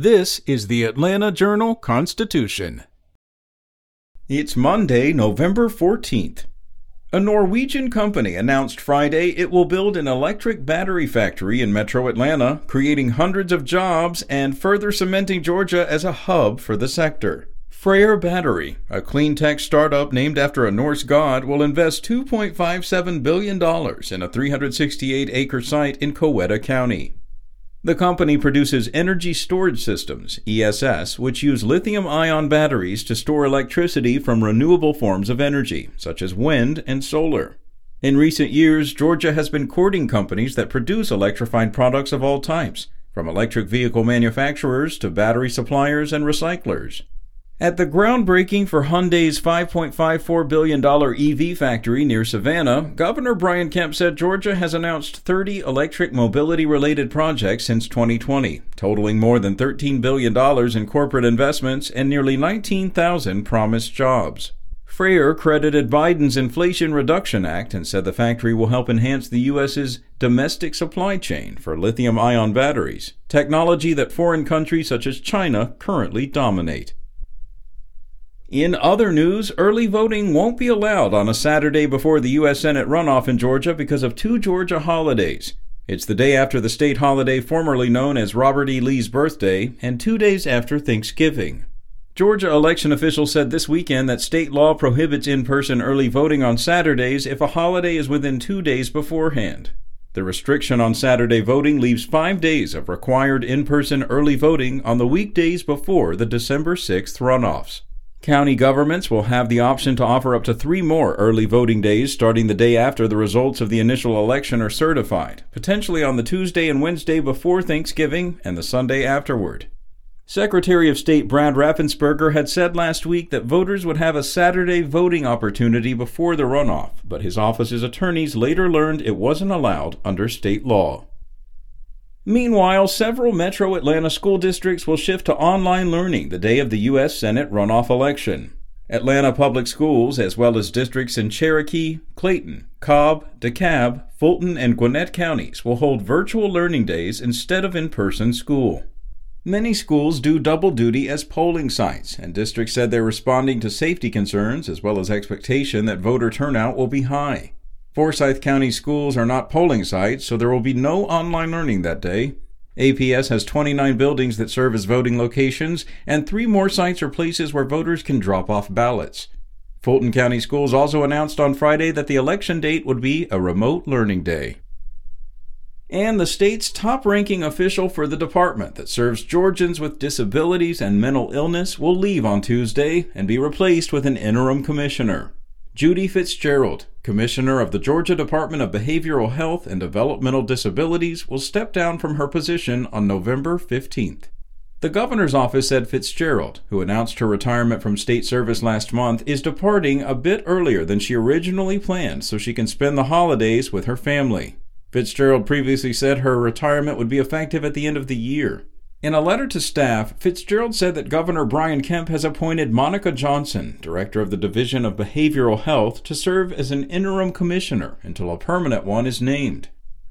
This is the Atlanta Journal Constitution. It's Monday, November 14th. A Norwegian company announced Friday it will build an electric battery factory in metro Atlanta, creating hundreds of jobs and further cementing Georgia as a hub for the sector. Freyr Battery, a clean tech startup named after a Norse god, will invest $2.57 billion in a 368 acre site in Coweta County. The company produces energy storage systems, ESS, which use lithium ion batteries to store electricity from renewable forms of energy, such as wind and solar. In recent years, Georgia has been courting companies that produce electrified products of all types, from electric vehicle manufacturers to battery suppliers and recyclers. At the groundbreaking for Hyundai's $5.54 billion EV factory near Savannah, Governor Brian Kemp said Georgia has announced 30 electric mobility related projects since 2020, totaling more than $13 billion in corporate investments and nearly 19,000 promised jobs. Freyr credited Biden's Inflation Reduction Act and said the factory will help enhance the U.S.'s domestic supply chain for lithium ion batteries, technology that foreign countries such as China currently dominate. In other news, early voting won't be allowed on a Saturday before the U.S. Senate runoff in Georgia because of two Georgia holidays. It's the day after the state holiday formerly known as Robert E. Lee's birthday, and two days after Thanksgiving. Georgia election officials said this weekend that state law prohibits in person early voting on Saturdays if a holiday is within two days beforehand. The restriction on Saturday voting leaves five days of required in person early voting on the weekdays before the December 6th runoffs. County governments will have the option to offer up to three more early voting days starting the day after the results of the initial election are certified, potentially on the Tuesday and Wednesday before Thanksgiving and the Sunday afterward. Secretary of State Brad Raffensperger had said last week that voters would have a Saturday voting opportunity before the runoff, but his office's attorneys later learned it wasn't allowed under state law. Meanwhile, several metro Atlanta school districts will shift to online learning the day of the U.S. Senate runoff election. Atlanta Public Schools, as well as districts in Cherokee, Clayton, Cobb, DeKalb, Fulton, and Gwinnett counties, will hold virtual learning days instead of in person school. Many schools do double duty as polling sites, and districts said they're responding to safety concerns as well as expectation that voter turnout will be high. Forsyth County schools are not polling sites, so there will be no online learning that day. APS has 29 buildings that serve as voting locations, and three more sites are places where voters can drop off ballots. Fulton County Schools also announced on Friday that the election date would be a remote learning day. And the state's top ranking official for the department that serves Georgians with disabilities and mental illness will leave on Tuesday and be replaced with an interim commissioner. Judy Fitzgerald, Commissioner of the Georgia Department of Behavioral Health and Developmental Disabilities, will step down from her position on November 15th. The governor's office said Fitzgerald, who announced her retirement from state service last month, is departing a bit earlier than she originally planned so she can spend the holidays with her family. Fitzgerald previously said her retirement would be effective at the end of the year. In a letter to staff, Fitzgerald said that Governor Brian Kemp has appointed Monica Johnson, director of the Division of Behavioral Health, to serve as an interim commissioner until a permanent one is named.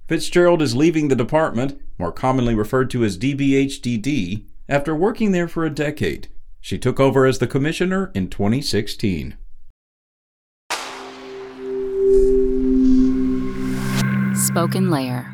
Fitzgerald is leaving the department, more commonly referred to as DBHDD, after working there for a decade. She took over as the commissioner in 2016. Spoken Layer